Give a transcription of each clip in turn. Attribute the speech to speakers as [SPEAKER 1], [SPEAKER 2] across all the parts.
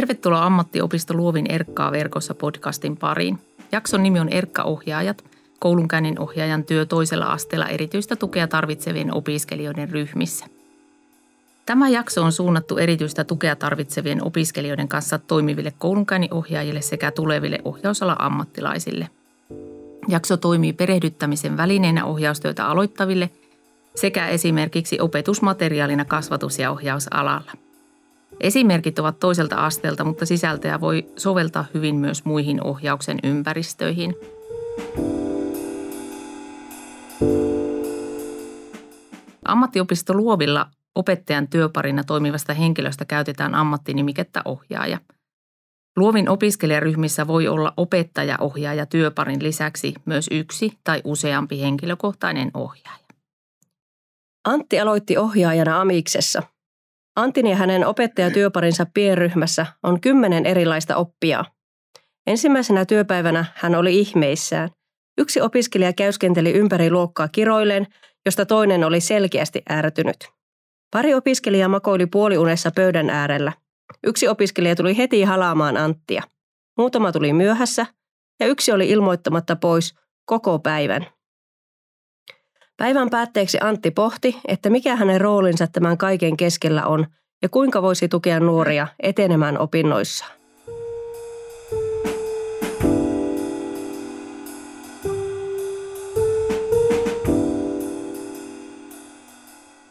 [SPEAKER 1] Tervetuloa Ammattiopisto Luovin Erkkaa verkossa podcastin pariin. Jakson nimi on Erkka-ohjaajat, koulunkäynnin ohjaajan työ toisella asteella erityistä tukea tarvitsevien opiskelijoiden ryhmissä. Tämä jakso on suunnattu erityistä tukea tarvitsevien opiskelijoiden kanssa toimiville koulunkäynnin ohjaajille sekä tuleville ohjausala ammattilaisille. Jakso toimii perehdyttämisen välineenä ohjaustyötä aloittaville sekä esimerkiksi opetusmateriaalina kasvatus- ja ohjausalalla. Esimerkit ovat toiselta asteelta, mutta sisältöä voi soveltaa hyvin myös muihin ohjauksen ympäristöihin. Ammattiopisto Luovilla opettajan työparina toimivasta henkilöstä käytetään ammattinimikettä ohjaaja. Luovin opiskelijaryhmissä voi olla opettaja-ohjaaja työparin lisäksi myös yksi tai useampi henkilökohtainen ohjaaja.
[SPEAKER 2] Antti aloitti ohjaajana Amiksessa – Antin ja hänen opettajatyöparinsa pienryhmässä on kymmenen erilaista oppijaa. Ensimmäisenä työpäivänä hän oli ihmeissään. Yksi opiskelija käyskenteli ympäri luokkaa kiroilleen, josta toinen oli selkeästi ärtynyt. Pari opiskelijaa makoili puoliunessa pöydän äärellä. Yksi opiskelija tuli heti halaamaan Anttia. Muutama tuli myöhässä ja yksi oli ilmoittamatta pois koko päivän. Päivän päätteeksi Antti pohti, että mikä hänen roolinsa tämän kaiken keskellä on ja kuinka voisi tukea nuoria etenemään opinnoissaan.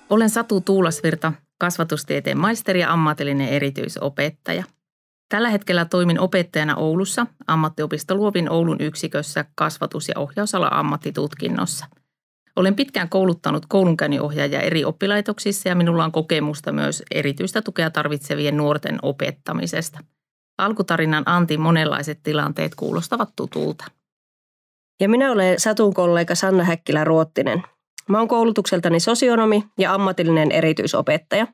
[SPEAKER 1] Olen Satu Tuulasvirta, kasvatustieteen maisteri ja ammatillinen erityisopettaja. Tällä hetkellä toimin opettajana Oulussa ammattiopisto Luovin Oulun yksikössä kasvatus- ja ohjausala ammattitutkinnossa – olen pitkään kouluttanut koulunkäynninohjaajia eri oppilaitoksissa ja minulla on kokemusta myös erityistä tukea tarvitsevien nuorten opettamisesta. Alkutarinan Antin monenlaiset tilanteet kuulostavat tutulta.
[SPEAKER 2] Ja minä olen Satun kollega Sanna Häkkilä-Ruottinen. Mä oon koulutukseltani sosionomi ja ammatillinen erityisopettaja.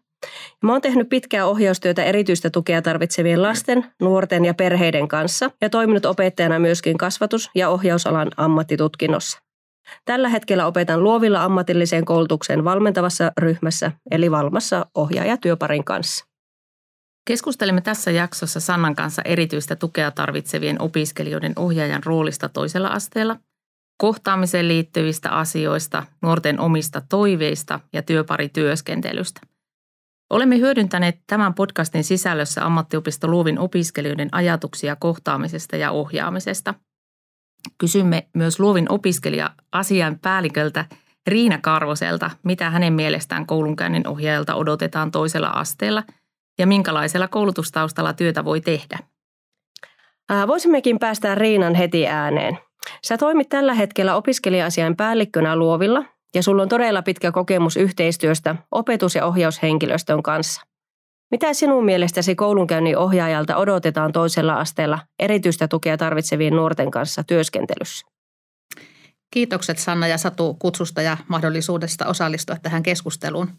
[SPEAKER 2] Mä oon tehnyt pitkää ohjaustyötä erityistä tukea tarvitsevien lasten, nuorten ja perheiden kanssa ja toiminut opettajana myöskin kasvatus- ja ohjausalan ammattitutkinnossa. Tällä hetkellä opetan luovilla ammatilliseen koulutukseen valmentavassa ryhmässä, eli Valmassa ohjaajatyöparin kanssa.
[SPEAKER 1] Keskustelemme tässä jaksossa Sannan kanssa erityistä tukea tarvitsevien opiskelijoiden ohjaajan roolista toisella asteella, kohtaamiseen liittyvistä asioista, nuorten omista toiveista ja työparityöskentelystä. Olemme hyödyntäneet tämän podcastin sisällössä ammattiopisto Luovin opiskelijoiden ajatuksia kohtaamisesta ja ohjaamisesta – Kysymme myös luovin opiskelija asian päälliköltä Riina Karvoselta, mitä hänen mielestään koulunkäynnin ohjaajalta odotetaan toisella asteella ja minkälaisella koulutustaustalla työtä voi tehdä.
[SPEAKER 2] Voisimmekin päästä Riinan heti ääneen. Sä toimit tällä hetkellä opiskelija-asian päällikkönä luovilla ja sulla on todella pitkä kokemus yhteistyöstä opetus- ja ohjaushenkilöstön kanssa – mitä sinun mielestäsi koulunkäynnin ohjaajalta odotetaan toisella asteella erityistä tukea tarvitsevien nuorten kanssa työskentelyssä?
[SPEAKER 3] Kiitokset Sanna ja Satu kutsusta ja mahdollisuudesta osallistua tähän keskusteluun.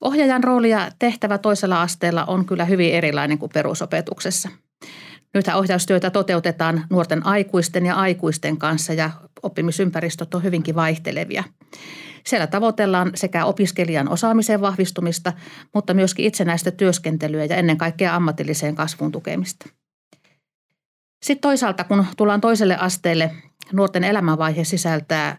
[SPEAKER 3] Ohjaajan rooli ja tehtävä toisella asteella on kyllä hyvin erilainen kuin perusopetuksessa. Nythän ohjaustyötä toteutetaan nuorten aikuisten ja aikuisten kanssa ja oppimisympäristöt on hyvinkin vaihtelevia. Siellä tavoitellaan sekä opiskelijan osaamisen vahvistumista, mutta myöskin itsenäistä työskentelyä ja ennen kaikkea ammatilliseen kasvun tukemista. Sitten toisaalta, kun tullaan toiselle asteelle, nuorten elämänvaihe sisältää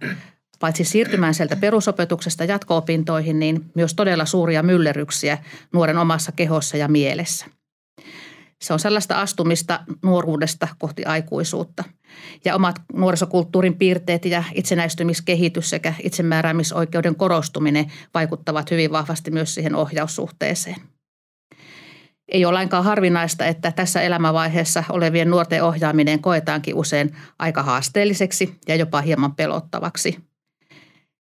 [SPEAKER 3] paitsi siirtymään sieltä perusopetuksesta jatko-opintoihin, niin myös todella suuria myllerryksiä nuoren omassa kehossa ja mielessä – se on sellaista astumista nuoruudesta kohti aikuisuutta. Ja omat nuorisokulttuurin piirteet ja itsenäistymiskehitys sekä itsemääräämisoikeuden korostuminen vaikuttavat hyvin vahvasti myös siihen ohjaussuhteeseen. Ei ole lainkaan harvinaista, että tässä elämänvaiheessa olevien nuorten ohjaaminen koetaankin usein aika haasteelliseksi ja jopa hieman pelottavaksi.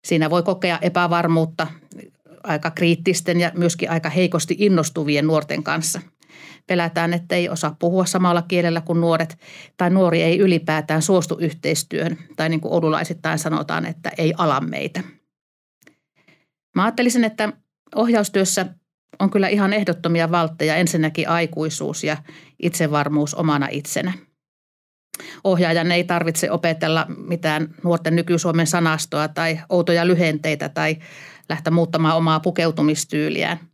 [SPEAKER 3] Siinä voi kokea epävarmuutta aika kriittisten ja myöskin aika heikosti innostuvien nuorten kanssa – Pelätään, että ei osaa puhua samalla kielellä kuin nuoret tai nuori ei ylipäätään suostu yhteistyöhön tai niin kuin oululaisittain sanotaan, että ei ala meitä. Mä ajattelisin, että ohjaustyössä on kyllä ihan ehdottomia valtteja ensinnäkin aikuisuus ja itsevarmuus omana itsenä. Ohjaajan ei tarvitse opetella mitään nuorten nykysuomen sanastoa tai outoja lyhenteitä tai lähteä muuttamaan omaa pukeutumistyyliään –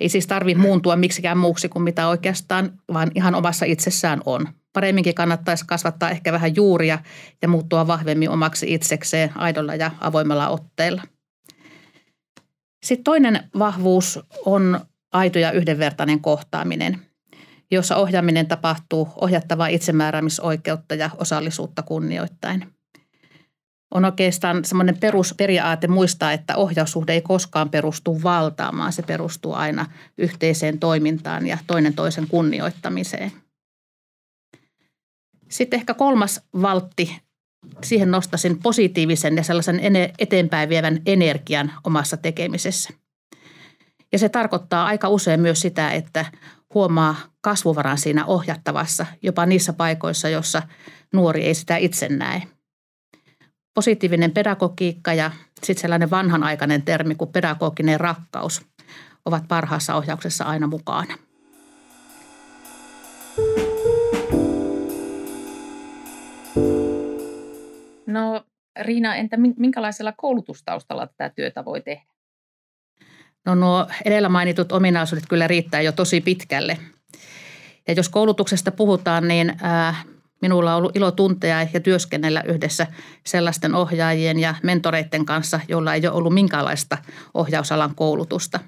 [SPEAKER 3] Ei siis tarvi muuntua miksikään muuksi kuin mitä oikeastaan, vaan ihan omassa itsessään on. Paremminkin kannattaisi kasvattaa ehkä vähän juuria ja muuttua vahvemmin omaksi itsekseen aidolla ja avoimella otteella. Sitten toinen vahvuus on aito ja yhdenvertainen kohtaaminen, jossa ohjaaminen tapahtuu ohjattavaa itsemääräämisoikeutta ja osallisuutta kunnioittain – on oikeastaan semmoinen perusperiaate muistaa, että ohjaussuhde ei koskaan perustu valtaamaan. Se perustuu aina yhteiseen toimintaan ja toinen toisen kunnioittamiseen. Sitten ehkä kolmas valtti, siihen nostasin positiivisen ja sellaisen eteenpäin vievän energian omassa tekemisessä. Ja se tarkoittaa aika usein myös sitä, että huomaa kasvuvaran siinä ohjattavassa, jopa niissä paikoissa, jossa nuori ei sitä itse näe – positiivinen pedagogiikka ja sitten sellainen vanhanaikainen termi kuin pedagoginen rakkaus ovat parhaassa ohjauksessa aina mukana.
[SPEAKER 1] No Riina, entä minkälaisella koulutustaustalla tätä työtä voi tehdä?
[SPEAKER 3] No nuo edellä mainitut ominaisuudet kyllä riittää jo tosi pitkälle. Ja jos koulutuksesta puhutaan, niin äh, Minulla on ollut ilo tuntea ja työskennellä yhdessä sellaisten ohjaajien ja mentoreiden kanssa, joilla ei ole ollut minkäänlaista ohjausalan koulutusta.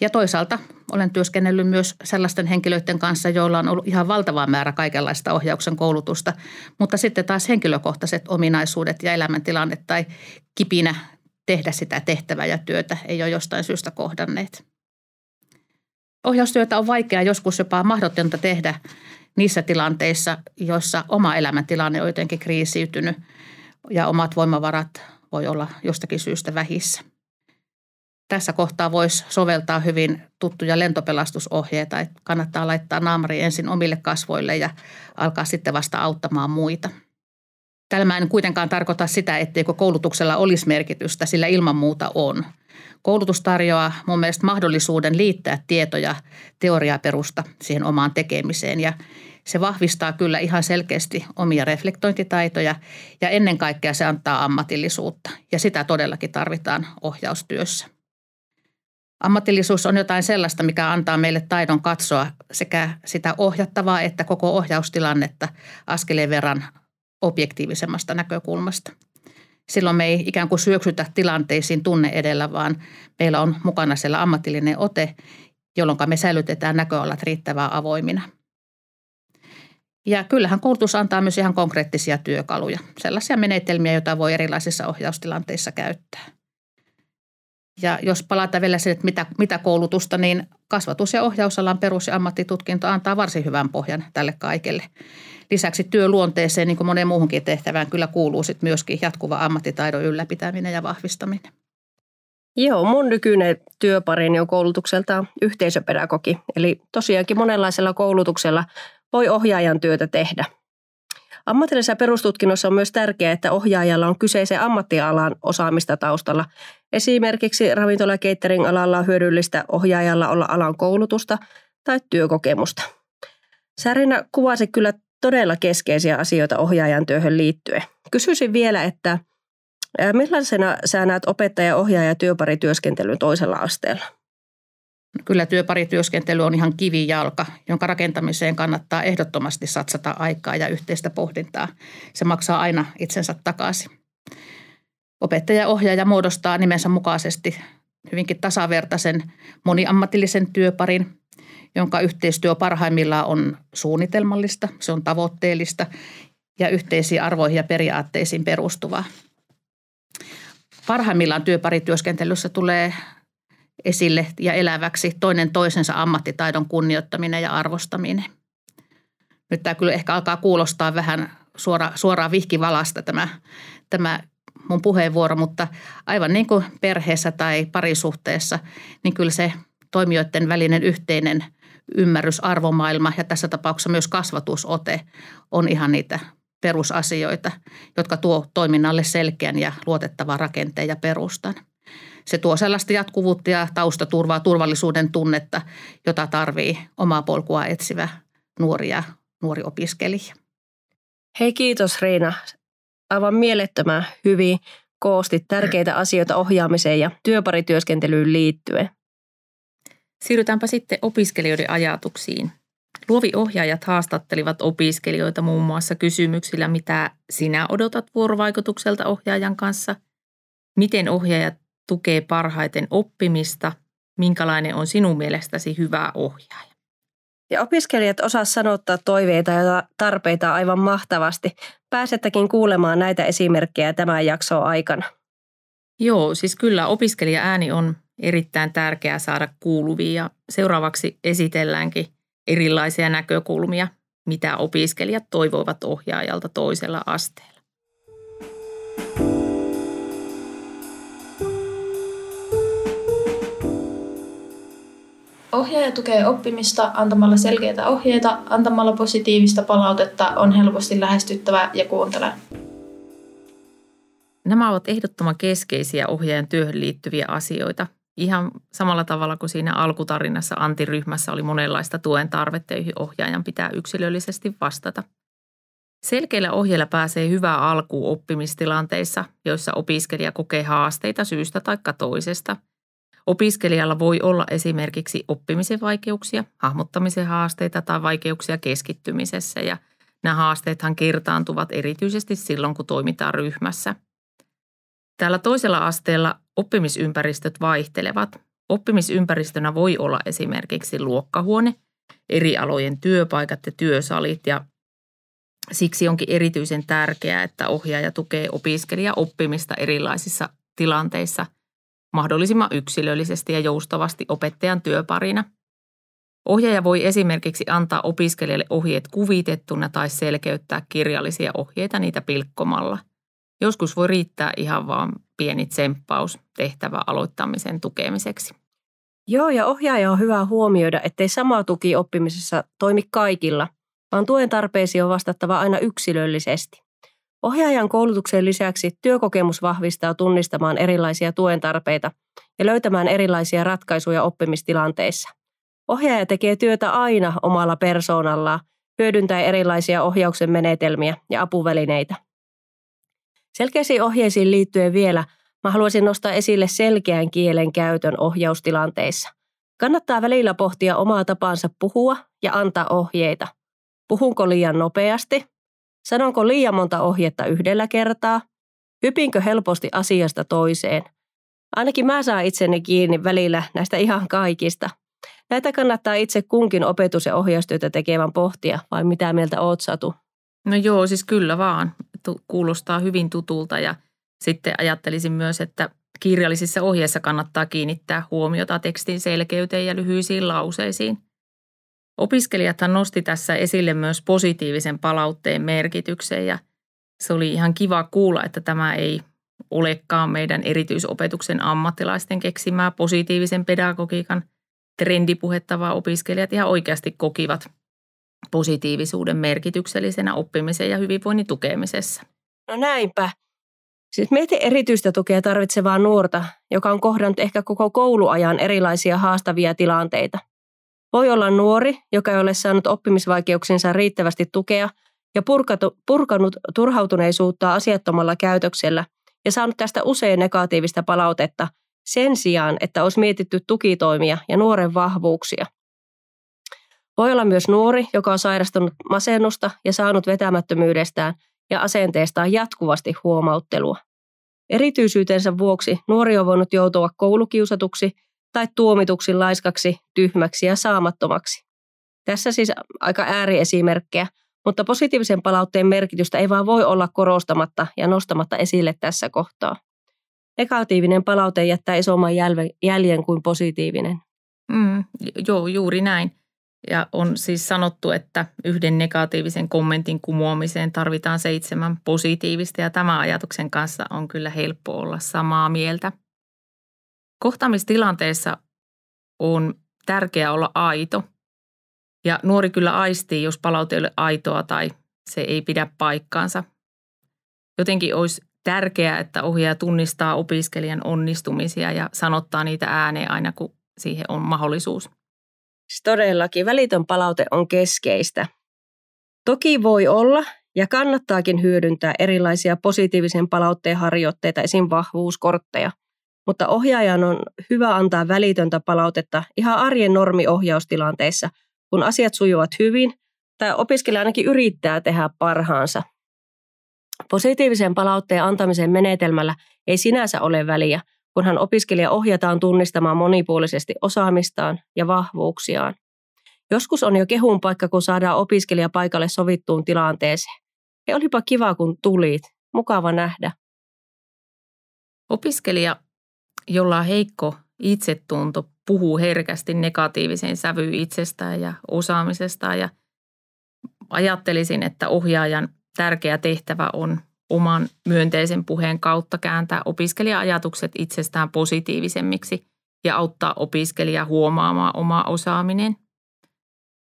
[SPEAKER 3] Ja toisaalta olen työskennellyt myös sellaisten henkilöiden kanssa, joilla on ollut ihan valtava määrä kaikenlaista ohjauksen koulutusta, mutta sitten taas henkilökohtaiset ominaisuudet ja elämäntilanne tai kipinä tehdä sitä tehtävää ja työtä ei ole jostain syystä kohdanneet. Ohjaustyötä on vaikea joskus jopa mahdotonta tehdä niissä tilanteissa, joissa oma elämäntilanne on jotenkin kriisiytynyt ja omat voimavarat voi olla jostakin syystä vähissä. Tässä kohtaa voisi soveltaa hyvin tuttuja lentopelastusohjeita, että kannattaa laittaa naamari ensin omille kasvoille ja alkaa sitten vasta auttamaan muita. Tällä en kuitenkaan tarkoita sitä, etteikö koulutuksella olisi merkitystä, sillä ilman muuta on. Koulutus tarjoaa mun mielestä mahdollisuuden liittää tietoja teoriaperusta siihen omaan tekemiseen ja se vahvistaa kyllä ihan selkeästi omia reflektointitaitoja ja ennen kaikkea se antaa ammatillisuutta ja sitä todellakin tarvitaan ohjaustyössä. Ammatillisuus on jotain sellaista, mikä antaa meille taidon katsoa sekä sitä ohjattavaa että koko ohjaustilannetta askeleen verran objektiivisemmasta näkökulmasta. Silloin me ei ikään kuin syöksytä tilanteisiin tunne edellä, vaan meillä on mukana siellä ammatillinen ote, jolloin me säilytetään näköalat riittävää avoimina – ja kyllähän koulutus antaa myös ihan konkreettisia työkaluja, sellaisia menetelmiä, joita voi erilaisissa ohjaustilanteissa käyttää. Ja jos palataan vielä siihen, että mitä, mitä koulutusta, niin kasvatus- ja ohjausalan perus- ja ammattitutkinto antaa varsin hyvän pohjan tälle kaikelle. Lisäksi työluonteeseen, niin kuin moneen muuhunkin tehtävään, kyllä kuuluu sitten myöskin jatkuva ammattitaidon ylläpitäminen ja vahvistaminen.
[SPEAKER 2] Joo, mun nykyinen työparini on koulutukselta yhteisöpedagogi. Eli tosiaankin monenlaisella koulutuksella voi ohjaajan työtä tehdä. Ammatillisessa perustutkinnossa on myös tärkeää, että ohjaajalla on kyseisen ammattialan osaamista taustalla. Esimerkiksi ravintola- ja catering-alalla on hyödyllistä ohjaajalla olla alan koulutusta tai työkokemusta. Särina kuvasi kyllä todella keskeisiä asioita ohjaajan työhön liittyen. Kysyisin vielä, että millaisena sä näet opettaja, ohjaaja ja työparityöskentelyn toisella asteella?
[SPEAKER 3] Kyllä työparityöskentely on ihan kivijalka, jonka rakentamiseen kannattaa ehdottomasti satsata aikaa ja yhteistä pohdintaa. Se maksaa aina itsensä takaisin. Opettaja-ohjaaja muodostaa nimensä mukaisesti hyvinkin tasavertaisen moniammatillisen työparin, jonka yhteistyö parhaimmillaan on suunnitelmallista, se on tavoitteellista ja yhteisiin arvoihin ja periaatteisiin perustuvaa. Parhaimmillaan työparityöskentelyssä tulee esille ja eläväksi toinen toisensa ammattitaidon kunnioittaminen ja arvostaminen. Nyt tämä kyllä ehkä alkaa kuulostaa vähän suora, suoraan vihkivalasta tämä, tämä mun puheenvuoro, mutta aivan niin kuin perheessä tai parisuhteessa, niin kyllä se toimijoiden välinen yhteinen ymmärrys, arvomaailma ja tässä tapauksessa myös kasvatusote on ihan niitä perusasioita, jotka tuo toiminnalle selkeän ja luotettavan rakenteen ja perustan – se tuo sellaista jatkuvuutta ja taustaturvaa, turvallisuuden tunnetta, jota tarvii omaa polkua etsivä nuori ja nuori opiskelija.
[SPEAKER 2] Hei kiitos Riina. Aivan mielettömän hyvin koostit tärkeitä asioita ohjaamiseen ja työparityöskentelyyn liittyen.
[SPEAKER 1] Siirrytäänpä sitten opiskelijoiden ajatuksiin. Luovi-ohjaajat haastattelivat opiskelijoita muun muassa kysymyksillä, mitä sinä odotat vuorovaikutukselta ohjaajan kanssa, miten ohjaaja tukee parhaiten oppimista, minkälainen on sinun mielestäsi hyvä ohjaaja.
[SPEAKER 2] Ja opiskelijat osaa sanottaa toiveita ja tarpeita aivan mahtavasti. Pääsettekin kuulemaan näitä esimerkkejä tämän jakson aikana.
[SPEAKER 1] Joo, siis kyllä opiskelija ääni on erittäin tärkeää saada kuuluviin ja seuraavaksi esitelläänkin erilaisia näkökulmia, mitä opiskelijat toivoivat ohjaajalta toisella asteella.
[SPEAKER 4] Ohjaaja tukee oppimista antamalla selkeitä ohjeita, antamalla positiivista palautetta, on helposti lähestyttävä ja kuuntele.
[SPEAKER 1] Nämä ovat ehdottoman keskeisiä ohjaajan työhön liittyviä asioita. Ihan samalla tavalla kuin siinä alkutarinassa antiryhmässä oli monenlaista tuen tarvetta, joihin ohjaajan pitää yksilöllisesti vastata. Selkeillä ohjeilla pääsee hyvää alkuun oppimistilanteissa, joissa opiskelija kokee haasteita syystä tai toisesta – Opiskelijalla voi olla esimerkiksi oppimisen vaikeuksia, hahmottamisen haasteita tai vaikeuksia keskittymisessä ja nämä haasteethan kertaantuvat erityisesti silloin, kun toimitaan ryhmässä. Täällä toisella asteella oppimisympäristöt vaihtelevat. Oppimisympäristönä voi olla esimerkiksi luokkahuone, eri alojen työpaikat ja työsalit ja siksi onkin erityisen tärkeää, että ohjaaja tukee opiskelija oppimista erilaisissa tilanteissa – mahdollisimman yksilöllisesti ja joustavasti opettajan työparina. Ohjaaja voi esimerkiksi antaa opiskelijalle ohjeet kuvitettuna tai selkeyttää kirjallisia ohjeita niitä pilkkomalla. Joskus voi riittää ihan vaan pieni tsemppaus tehtävä aloittamisen tukemiseksi.
[SPEAKER 2] Joo, ja ohjaaja on hyvä huomioida, ettei sama tuki oppimisessa toimi kaikilla, vaan tuen tarpeisiin on vastattava aina yksilöllisesti. Ohjaajan koulutuksen lisäksi työkokemus vahvistaa tunnistamaan erilaisia tuen tarpeita ja löytämään erilaisia ratkaisuja oppimistilanteissa. Ohjaaja tekee työtä aina omalla persoonallaan, hyödyntää erilaisia ohjauksen menetelmiä ja apuvälineitä. Selkeisiin ohjeisiin liittyen vielä mä haluaisin nostaa esille selkeän kielen käytön ohjaustilanteissa. Kannattaa välillä pohtia omaa tapansa puhua ja antaa ohjeita. Puhunko liian nopeasti Sanonko liian monta ohjetta yhdellä kertaa? Hypinkö helposti asiasta toiseen? Ainakin mä saan itseni kiinni välillä näistä ihan kaikista. Näitä kannattaa itse kunkin opetus- ja ohjaustyötä tekevän pohtia, vai mitä mieltä oot Satu?
[SPEAKER 1] No joo, siis kyllä vaan. Kuulostaa hyvin tutulta ja sitten ajattelisin myös, että kirjallisissa ohjeissa kannattaa kiinnittää huomiota tekstin selkeyteen ja lyhyisiin lauseisiin. Opiskelijathan nosti tässä esille myös positiivisen palautteen merkityksen ja se oli ihan kiva kuulla, että tämä ei olekaan meidän erityisopetuksen ammattilaisten keksimää positiivisen pedagogiikan trendipuhetta, vaan opiskelijat ihan oikeasti kokivat positiivisuuden merkityksellisenä oppimisen ja hyvinvoinnin tukemisessa.
[SPEAKER 2] No näinpä. Siis mietin erityistä tukea tarvitsevaa nuorta, joka on kohdannut ehkä koko kouluajan erilaisia haastavia tilanteita – voi olla nuori, joka ei ole saanut oppimisvaikeuksinsa riittävästi tukea ja purkatu, purkanut turhautuneisuutta asiattomalla käytöksellä ja saanut tästä usein negatiivista palautetta sen sijaan, että olisi mietitty tukitoimia ja nuoren vahvuuksia. Voi olla myös nuori, joka on sairastunut masennusta ja saanut vetämättömyydestään ja asenteestaan jatkuvasti huomauttelua. Erityisyytensä vuoksi nuori on voinut joutua koulukiusatuksi tai tuomituksi laiskaksi, tyhmäksi ja saamattomaksi. Tässä siis aika ääriesimerkkejä, mutta positiivisen palautteen merkitystä ei vaan voi olla korostamatta ja nostamatta esille tässä kohtaa. Negatiivinen palaute jättää isomman jäljen kuin positiivinen.
[SPEAKER 1] Mm, joo, juuri näin. Ja on siis sanottu, että yhden negatiivisen kommentin kumoamiseen tarvitaan seitsemän positiivista ja tämän ajatuksen kanssa on kyllä helppo olla samaa mieltä. Kohtaamistilanteessa on tärkeää olla aito. Ja nuori kyllä aistii, jos palaute ei ole aitoa tai se ei pidä paikkaansa. Jotenkin olisi tärkeää, että ohjaaja tunnistaa opiskelijan onnistumisia ja sanottaa niitä ääneen aina, kun siihen on mahdollisuus.
[SPEAKER 2] Siis todellakin välitön palaute on keskeistä. Toki voi olla ja kannattaakin hyödyntää erilaisia positiivisen palautteen harjoitteita, esim. vahvuuskortteja – mutta ohjaajan on hyvä antaa välitöntä palautetta ihan arjen normiohjaustilanteissa, kun asiat sujuvat hyvin tai opiskelija ainakin yrittää tehdä parhaansa. Positiivisen palautteen antamisen menetelmällä ei sinänsä ole väliä, kunhan opiskelija ohjataan tunnistamaan monipuolisesti osaamistaan ja vahvuuksiaan. Joskus on jo kehun paikka, kun saadaan opiskelija paikalle sovittuun tilanteeseen. Ja olipa kiva, kun tulit. Mukava nähdä.
[SPEAKER 1] Opiskelija, jolla on heikko itsetunto, puhuu herkästi negatiiviseen sävyyn itsestään ja osaamisestaan ja ajattelisin, että ohjaajan tärkeä tehtävä on oman myönteisen puheen kautta kääntää opiskelija-ajatukset itsestään positiivisemmiksi ja auttaa opiskelijaa huomaamaan oma osaaminen.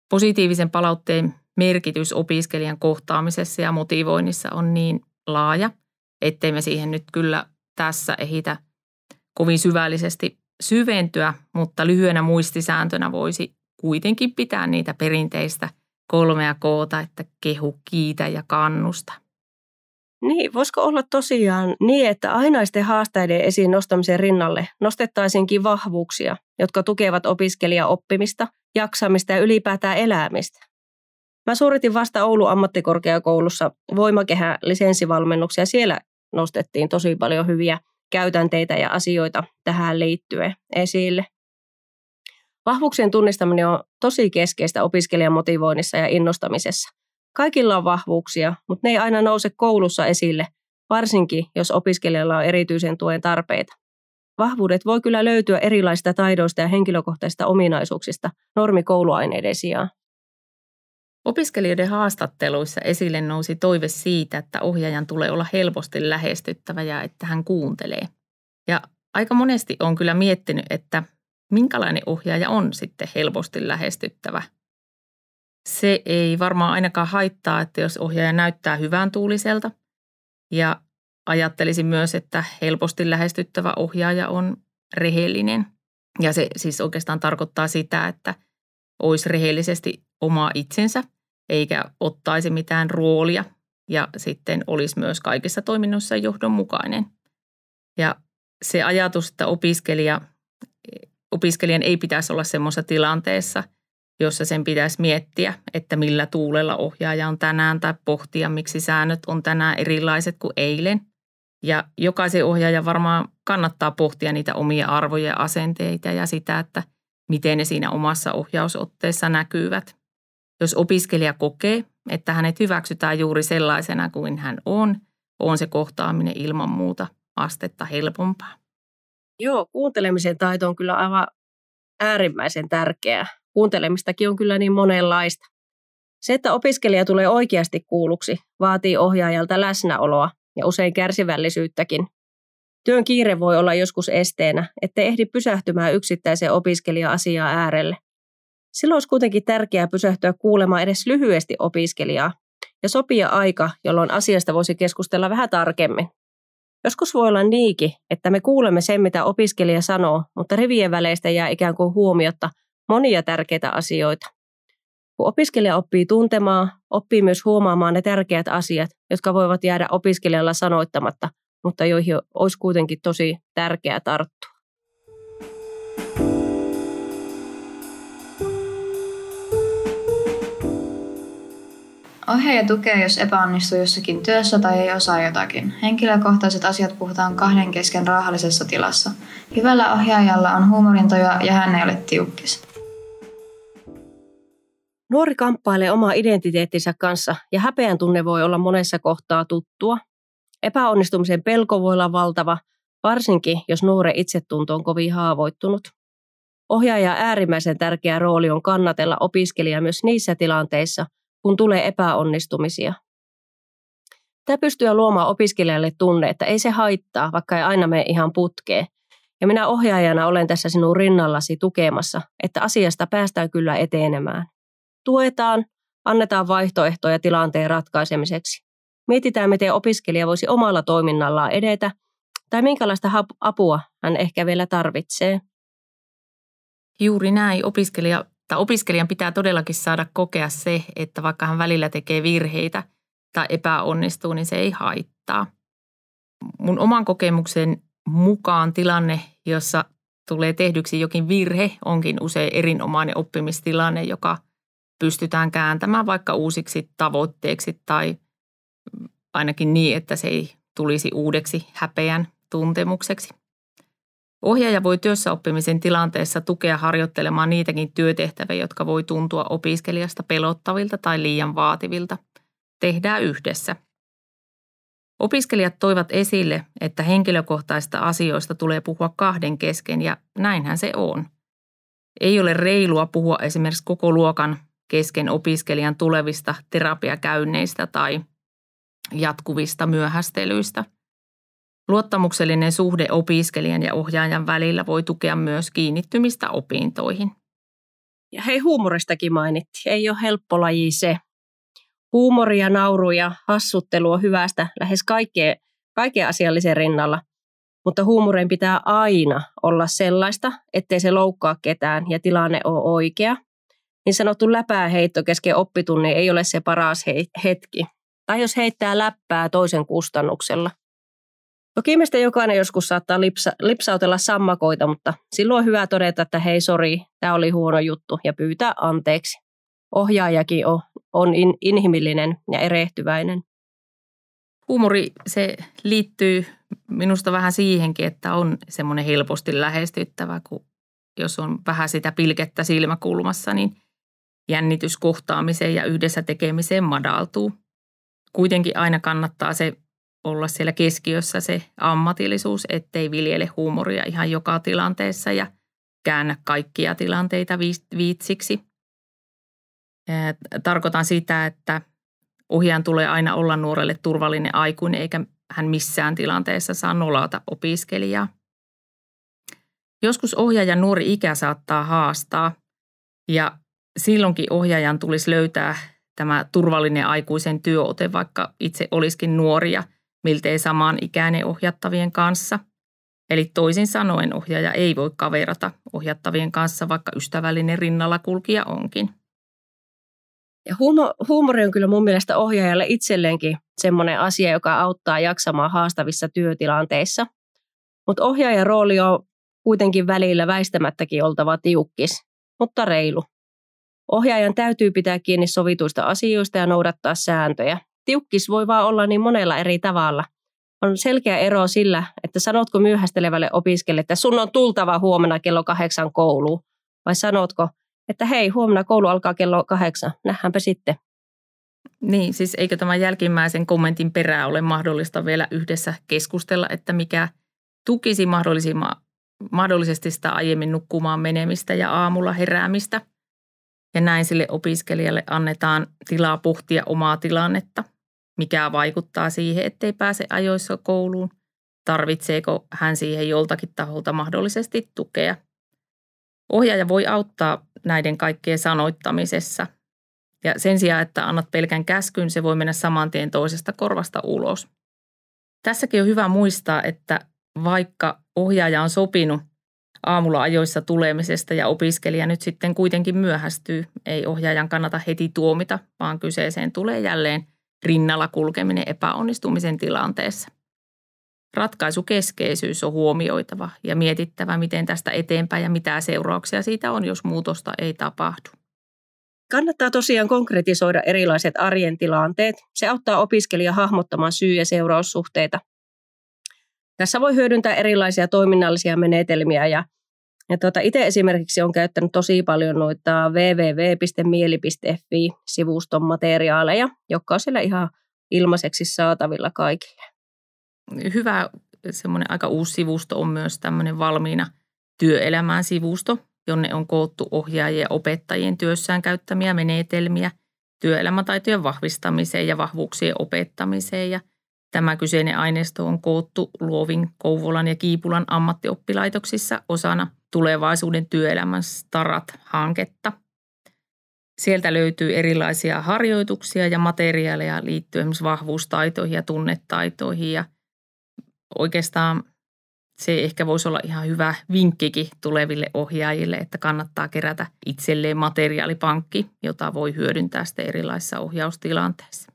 [SPEAKER 1] Positiivisen palautteen merkitys opiskelijan kohtaamisessa ja motivoinnissa on niin laaja, ettei me siihen nyt kyllä tässä ehitä kovin syvällisesti syventyä, mutta lyhyenä muistisääntönä voisi kuitenkin pitää niitä perinteistä kolmea koota, että kehu, kiitä ja kannusta.
[SPEAKER 2] Niin, voisiko olla tosiaan niin, että ainaisten haasteiden esiin nostamisen rinnalle nostettaisiinkin vahvuuksia, jotka tukevat opiskelija oppimista, jaksamista ja ylipäätään elämistä? Mä suoritin vasta Oulun ammattikorkeakoulussa voimakehä lisenssivalmennuksia. Siellä nostettiin tosi paljon hyviä käytänteitä ja asioita tähän liittyen esille. Vahvuuksien tunnistaminen on tosi keskeistä opiskelijan motivoinnissa ja innostamisessa. Kaikilla on vahvuuksia, mutta ne ei aina nouse koulussa esille, varsinkin jos opiskelijalla on erityisen tuen tarpeita. Vahvuudet voi kyllä löytyä erilaisista taidoista ja henkilökohtaisista ominaisuuksista normikouluaineiden sijaan.
[SPEAKER 1] Opiskelijoiden haastatteluissa esille nousi toive siitä, että ohjaajan tulee olla helposti lähestyttävä ja että hän kuuntelee. Ja aika monesti on kyllä miettinyt, että minkälainen ohjaaja on sitten helposti lähestyttävä. Se ei varmaan ainakaan haittaa, että jos ohjaaja näyttää hyvän tuuliselta. Ja ajattelisin myös, että helposti lähestyttävä ohjaaja on rehellinen. Ja se siis oikeastaan tarkoittaa sitä, että olisi rehellisesti oma itsensä – eikä ottaisi mitään roolia ja sitten olisi myös kaikissa toiminnoissa johdonmukainen. Ja se ajatus, että opiskelija, opiskelijan ei pitäisi olla semmoisessa tilanteessa, jossa sen pitäisi miettiä, että millä tuulella ohjaaja on tänään tai pohtia, miksi säännöt on tänään erilaiset kuin eilen. Ja jokaisen ohjaajan varmaan kannattaa pohtia niitä omia arvoja ja asenteita ja sitä, että miten ne siinä omassa ohjausotteessa näkyvät. Jos opiskelija kokee, että hänet hyväksytään juuri sellaisena kuin hän on, on se kohtaaminen ilman muuta astetta helpompaa.
[SPEAKER 2] Joo, kuuntelemisen taito on kyllä aivan äärimmäisen tärkeää. Kuuntelemistakin on kyllä niin monenlaista. Se, että opiskelija tulee oikeasti kuulluksi, vaatii ohjaajalta läsnäoloa ja usein kärsivällisyyttäkin. Työn kiire voi olla joskus esteenä, ettei ehdi pysähtymään yksittäisen opiskelija-asiaa äärelle. Silloin olisi kuitenkin tärkeää pysähtyä kuulemaan edes lyhyesti opiskelijaa ja sopia aika, jolloin asiasta voisi keskustella vähän tarkemmin. Joskus voi olla niinkin, että me kuulemme sen, mitä opiskelija sanoo, mutta rivien väleistä jää ikään kuin huomiotta monia tärkeitä asioita. Kun opiskelija oppii tuntemaan, oppii myös huomaamaan ne tärkeät asiat, jotka voivat jäädä opiskelijalla sanoittamatta, mutta joihin olisi kuitenkin tosi tärkeää tarttua.
[SPEAKER 5] Ohjaaja tukee, jos epäonnistuu jossakin työssä tai ei osaa jotakin. Henkilökohtaiset asiat puhutaan kahden kesken rauhallisessa tilassa. Hyvällä ohjaajalla on huumorintoja ja hän ei ole tiukkis.
[SPEAKER 2] Nuori kamppailee omaa identiteettinsä kanssa ja häpeän tunne voi olla monessa kohtaa tuttua. Epäonnistumisen pelko voi olla valtava, varsinkin jos nuore itsetunto on kovin haavoittunut. Ohjaaja äärimmäisen tärkeä rooli on kannatella opiskelijaa myös niissä tilanteissa, kun tulee epäonnistumisia. Tämä pystyy luomaan opiskelijalle tunne, että ei se haittaa, vaikka ei aina mene ihan putkeen. Ja minä ohjaajana olen tässä sinun rinnallasi tukemassa, että asiasta päästään kyllä etenemään. Tuetaan, annetaan vaihtoehtoja tilanteen ratkaisemiseksi. Mietitään, miten opiskelija voisi omalla toiminnallaan edetä tai minkälaista apua hän ehkä vielä tarvitsee.
[SPEAKER 1] Juuri näin. Opiskelija tai opiskelijan pitää todellakin saada kokea se, että vaikka hän välillä tekee virheitä tai epäonnistuu, niin se ei haittaa. Mun oman kokemuksen mukaan tilanne, jossa tulee tehdyksi jokin virhe, onkin usein erinomainen oppimistilanne, joka pystytään kääntämään vaikka uusiksi tavoitteeksi tai ainakin niin, että se ei tulisi uudeksi häpeän tuntemukseksi. Ohjaaja voi työssäoppimisen tilanteessa tukea harjoittelemaan niitäkin työtehtäviä, jotka voi tuntua opiskelijasta pelottavilta tai liian vaativilta. Tehdään yhdessä. Opiskelijat toivat esille, että henkilökohtaista asioista tulee puhua kahden kesken ja näinhän se on. Ei ole reilua puhua esimerkiksi koko luokan kesken opiskelijan tulevista terapiakäynneistä tai jatkuvista myöhästelyistä – Luottamuksellinen suhde opiskelijan ja ohjaajan välillä voi tukea myös kiinnittymistä opintoihin.
[SPEAKER 2] Ja hei, huumoristakin mainittiin. Ei ole helppo laji se. Huumori ja nauru ja hassuttelu on hyvästä lähes kaikkeen, kaiken asiallisen rinnalla. Mutta huumorein pitää aina olla sellaista, ettei se loukkaa ketään ja tilanne ole oikea. Niin sanottu läpääheitto kesken oppitunnin ei ole se paras hetki. Tai jos heittää läppää toisen kustannuksella – Toki meistä jokainen joskus saattaa lipsa, lipsautella sammakoita, mutta silloin on hyvä todeta, että hei sori, tämä oli huono juttu ja pyytää anteeksi. Ohjaajakin on, on in, inhimillinen ja erehtyväinen.
[SPEAKER 1] Huumori, se liittyy minusta vähän siihenkin, että on semmoinen helposti lähestyttävä, kun jos on vähän sitä pilkettä silmäkulmassa, niin jännitys kohtaamiseen ja yhdessä tekemiseen madaltuu. Kuitenkin aina kannattaa se olla siellä keskiössä se ammatillisuus, ettei viljele huumoria ihan joka tilanteessa ja käännä kaikkia tilanteita viitsiksi. Tarkoitan sitä, että ohjaajan tulee aina olla nuorelle turvallinen aikuinen, eikä hän missään tilanteessa saa nolata opiskelijaa. Joskus ohjaajan nuori ikä saattaa haastaa ja silloinkin ohjaajan tulisi löytää tämä turvallinen aikuisen työote, vaikka itse olisikin nuoria – miltei samaan ikäinen ohjattavien kanssa. Eli toisin sanoen ohjaaja ei voi kaverata ohjattavien kanssa, vaikka ystävällinen rinnalla kulkija onkin.
[SPEAKER 2] Ja huumori on kyllä mun mielestä ohjaajalle itselleenkin semmoinen asia, joka auttaa jaksamaan haastavissa työtilanteissa. Mutta ohjaajan rooli on kuitenkin välillä väistämättäkin oltava tiukkis, mutta reilu. Ohjaajan täytyy pitää kiinni sovituista asioista ja noudattaa sääntöjä, tiukkis voi vaan olla niin monella eri tavalla. On selkeä ero sillä, että sanotko myöhästelevälle opiskelijalle, että sun on tultava huomenna kello kahdeksan kouluun, vai sanotko, että hei, huomenna koulu alkaa kello kahdeksan, nähdäänpä sitten.
[SPEAKER 1] Niin, siis eikö tämän jälkimmäisen kommentin perää ole mahdollista vielä yhdessä keskustella, että mikä tukisi mahdollisesti sitä aiemmin nukkumaan menemistä ja aamulla heräämistä. Ja näin sille opiskelijalle annetaan tilaa pohtia omaa tilannetta – mikä vaikuttaa siihen, ettei pääse ajoissa kouluun, tarvitseeko hän siihen joltakin taholta mahdollisesti tukea. Ohjaaja voi auttaa näiden kaikkien sanoittamisessa. Ja sen sijaan, että annat pelkän käskyn, se voi mennä saman tien toisesta korvasta ulos. Tässäkin on hyvä muistaa, että vaikka ohjaaja on sopinut aamulla ajoissa tulemisesta ja opiskelija nyt sitten kuitenkin myöhästyy, ei ohjaajan kannata heti tuomita, vaan kyseeseen tulee jälleen – rinnalla kulkeminen epäonnistumisen tilanteessa. Ratkaisukeskeisyys on huomioitava ja mietittävä, miten tästä eteenpäin ja mitä seurauksia siitä on, jos muutosta ei tapahdu.
[SPEAKER 2] Kannattaa tosiaan konkretisoida erilaiset arjen tilanteet. Se auttaa opiskelija hahmottamaan syy- ja seuraussuhteita. Tässä voi hyödyntää erilaisia toiminnallisia menetelmiä ja ja tuota, itse esimerkiksi olen käyttänyt tosi paljon noita www.mieli.fi-sivuston materiaaleja, jotka on siellä ihan ilmaiseksi saatavilla kaikille.
[SPEAKER 1] Hyvä semmoinen aika uusi sivusto on myös tämmöinen valmiina työelämään sivusto, jonne on koottu ohjaajien ja opettajien työssään käyttämiä menetelmiä työelämätaitojen vahvistamiseen ja vahvuuksien opettamiseen. Ja tämä kyseinen aineisto on koottu Luovin, Kouvolan ja Kiipulan ammattioppilaitoksissa osana – tulevaisuuden työelämän Starat-hanketta. Sieltä löytyy erilaisia harjoituksia ja materiaaleja liittyen esimerkiksi vahvuustaitoihin ja tunnetaitoihin ja oikeastaan se ehkä voisi olla ihan hyvä vinkkikin tuleville ohjaajille, että kannattaa kerätä itselleen materiaalipankki, jota voi hyödyntää sitten erilaisissa ohjaustilanteissa.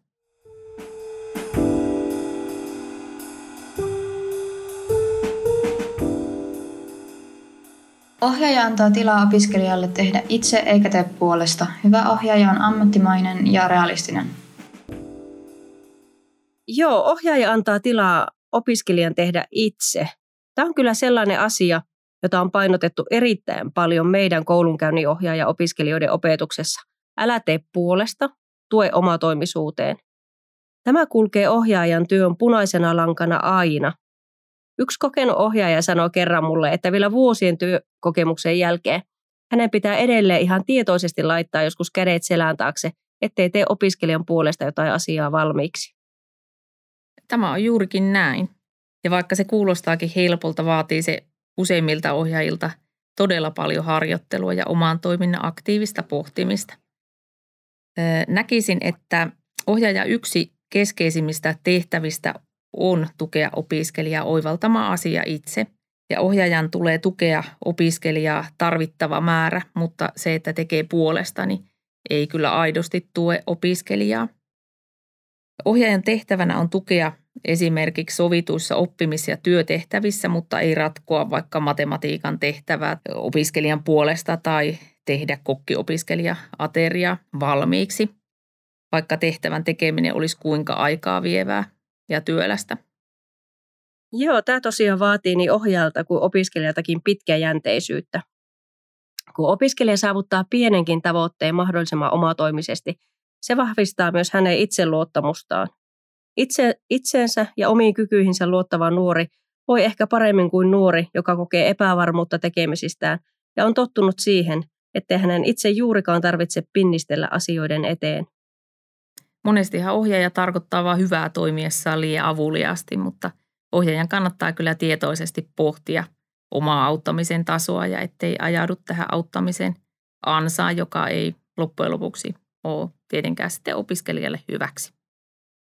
[SPEAKER 5] Ohjaaja antaa tilaa opiskelijalle tehdä itse eikä tee puolesta. Hyvä ohjaaja on ammattimainen ja realistinen.
[SPEAKER 2] Joo, ohjaaja antaa tilaa opiskelijan tehdä itse. Tämä on kyllä sellainen asia, jota on painotettu erittäin paljon meidän koulunkäynnin ohjaaja opiskelijoiden opetuksessa. Älä tee puolesta, tue omatoimisuuteen. Tämä kulkee ohjaajan työn punaisena lankana aina. Yksi kokenut ohjaaja sanoi kerran mulle, että vielä vuosien työkokemuksen jälkeen hänen pitää edelleen ihan tietoisesti laittaa joskus kädet selän taakse, ettei tee opiskelijan puolesta jotain asiaa valmiiksi.
[SPEAKER 1] Tämä on juurikin näin. Ja vaikka se kuulostaakin helpolta, vaatii se useimmilta ohjaajilta todella paljon harjoittelua ja oman toiminnan aktiivista pohtimista. Näkisin, että ohjaaja yksi keskeisimmistä tehtävistä on tukea opiskelijaa oivaltamaan asia itse. Ja ohjaajan tulee tukea opiskelijaa tarvittava määrä, mutta se, että tekee puolestani, ei kyllä aidosti tue opiskelijaa. Ohjaajan tehtävänä on tukea esimerkiksi sovituissa oppimis- ja työtehtävissä, mutta ei ratkoa vaikka matematiikan tehtävää opiskelijan puolesta tai tehdä kokkiopiskelija ateria valmiiksi, vaikka tehtävän tekeminen olisi kuinka aikaa vievää ja työlästä.
[SPEAKER 2] Joo, tämä tosiaan vaatii niin ohjaajalta kuin opiskelijaltakin pitkäjänteisyyttä. Kun opiskelija saavuttaa pienenkin tavoitteen mahdollisimman omatoimisesti, se vahvistaa myös hänen itseluottamustaan. Itse, itseensä ja omiin kykyihinsä luottava nuori voi ehkä paremmin kuin nuori, joka kokee epävarmuutta tekemisistään ja on tottunut siihen, ettei hänen itse juurikaan tarvitse pinnistellä asioiden eteen.
[SPEAKER 1] Monestihan ohjaaja tarkoittaa vain hyvää toimiessaan liian avuliasti, mutta ohjaajan kannattaa kyllä tietoisesti pohtia omaa auttamisen tasoa ja ettei ajaudu tähän auttamisen ansaan, joka ei loppujen lopuksi ole tietenkään sitten opiskelijalle hyväksi.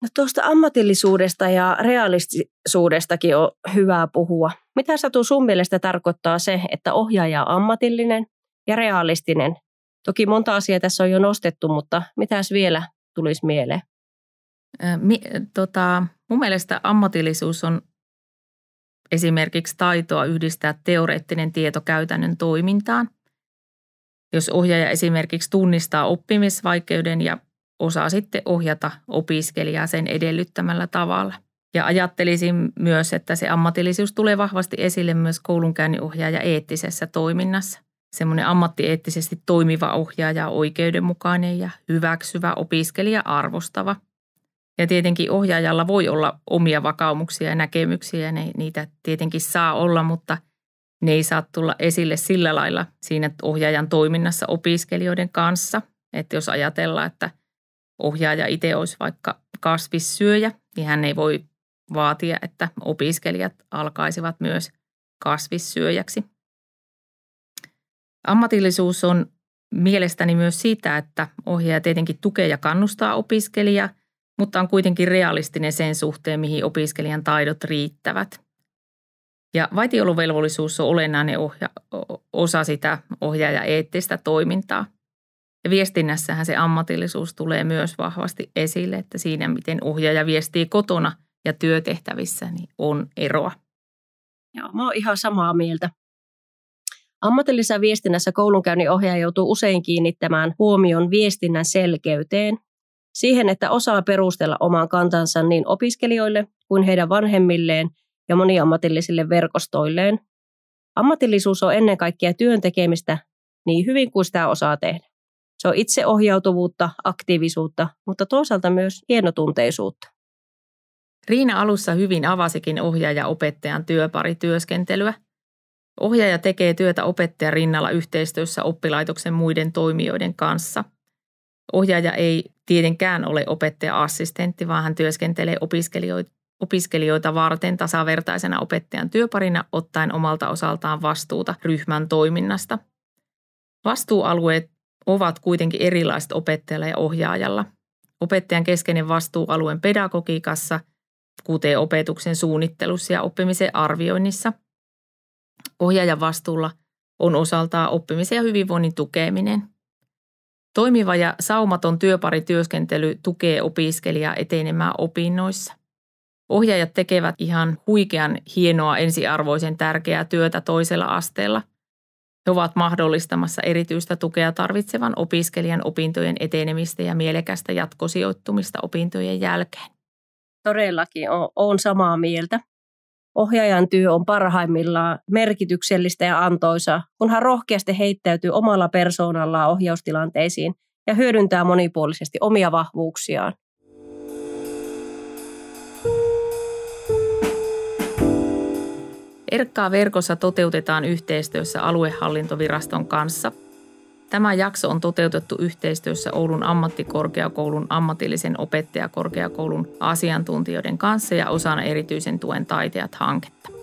[SPEAKER 2] No tuosta ammatillisuudesta ja realistisuudestakin on hyvä puhua. Mitä Satu sun mielestä tarkoittaa se, että ohjaaja on ammatillinen ja realistinen? Toki monta asiaa tässä on jo nostettu, mutta mitäs vielä tulisi mieleen?
[SPEAKER 1] Mi, tota, mun mielestä ammatillisuus on esimerkiksi taitoa yhdistää teoreettinen tieto käytännön toimintaan. Jos ohjaaja esimerkiksi tunnistaa oppimisvaikeuden ja osaa sitten ohjata opiskelijaa sen edellyttämällä tavalla. Ja ajattelisin myös, että se ammatillisuus tulee vahvasti esille myös koulunkäynninohjaaja eettisessä toiminnassa. Semmoinen ammattieettisesti toimiva ohjaaja, oikeudenmukainen ja hyväksyvä opiskelija arvostava. Ja tietenkin ohjaajalla voi olla omia vakaumuksia ja näkemyksiä, ne, niitä tietenkin saa olla, mutta ne ei saa tulla esille sillä lailla siinä ohjaajan toiminnassa opiskelijoiden kanssa. Että jos ajatellaan, että – ohjaaja itse olisi vaikka kasvissyöjä, niin hän ei voi vaatia, että opiskelijat alkaisivat myös kasvissyöjäksi. Ammatillisuus on mielestäni myös sitä, että ohjaaja tietenkin tukee ja kannustaa opiskelijaa, mutta on kuitenkin realistinen sen suhteen, mihin opiskelijan taidot riittävät. Ja vaitiolovelvollisuus on olennainen ohja- osa sitä ohjaaja eettistä toimintaa. Ja viestinnässähän se ammatillisuus tulee myös vahvasti esille, että siinä miten ohjaaja viestii kotona ja työtehtävissä, niin on eroa.
[SPEAKER 2] Joo, mä oon ihan samaa mieltä. Ammatillisessa viestinnässä koulunkäynnin ohjaaja joutuu usein kiinnittämään huomion viestinnän selkeyteen, siihen, että osaa perustella oman kantansa niin opiskelijoille kuin heidän vanhemmilleen ja moniammatillisille verkostoilleen. Ammatillisuus on ennen kaikkea työn tekemistä niin hyvin kuin sitä osaa tehdä. Se on itseohjautuvuutta, aktiivisuutta, mutta toisaalta myös hienotunteisuutta.
[SPEAKER 1] Riina alussa hyvin avasikin ohjaaja-opettajan työparityöskentelyä. Ohjaaja tekee työtä opettajan rinnalla yhteistyössä oppilaitoksen muiden toimijoiden kanssa. Ohjaaja ei tietenkään ole opettaja-assistentti, vaan hän työskentelee opiskelijoita, opiskelijoita varten tasavertaisena opettajan työparina ottaen omalta osaltaan vastuuta ryhmän toiminnasta. Vastuualueet ovat kuitenkin erilaiset opettajalla ja ohjaajalla. Opettajan keskeinen vastuualueen pedagogiikassa, kuten opetuksen suunnittelussa ja oppimisen arvioinnissa. Ohjaajan vastuulla on osaltaan oppimisen ja hyvinvoinnin tukeminen. Toimiva ja saumaton työparityöskentely tukee opiskelijaa etenemään opinnoissa. Ohjaajat tekevät ihan huikean hienoa ensiarvoisen tärkeää työtä toisella asteella – He ovat mahdollistamassa erityistä tukea tarvitsevan opiskelijan opintojen etenemistä ja mielekästä jatkosijoittumista opintojen jälkeen.
[SPEAKER 2] Todellakin olen samaa mieltä. Ohjaajan työ on parhaimmillaan merkityksellistä ja antoisa, kun hän rohkeasti heittäytyy omalla persoonallaan ohjaustilanteisiin ja hyödyntää monipuolisesti omia vahvuuksiaan.
[SPEAKER 1] Erkkaa verkossa toteutetaan yhteistyössä aluehallintoviraston kanssa. Tämä jakso on toteutettu yhteistyössä Oulun ammattikorkeakoulun ammatillisen opettajakorkeakoulun asiantuntijoiden kanssa ja osana erityisen tuen taiteat hanketta.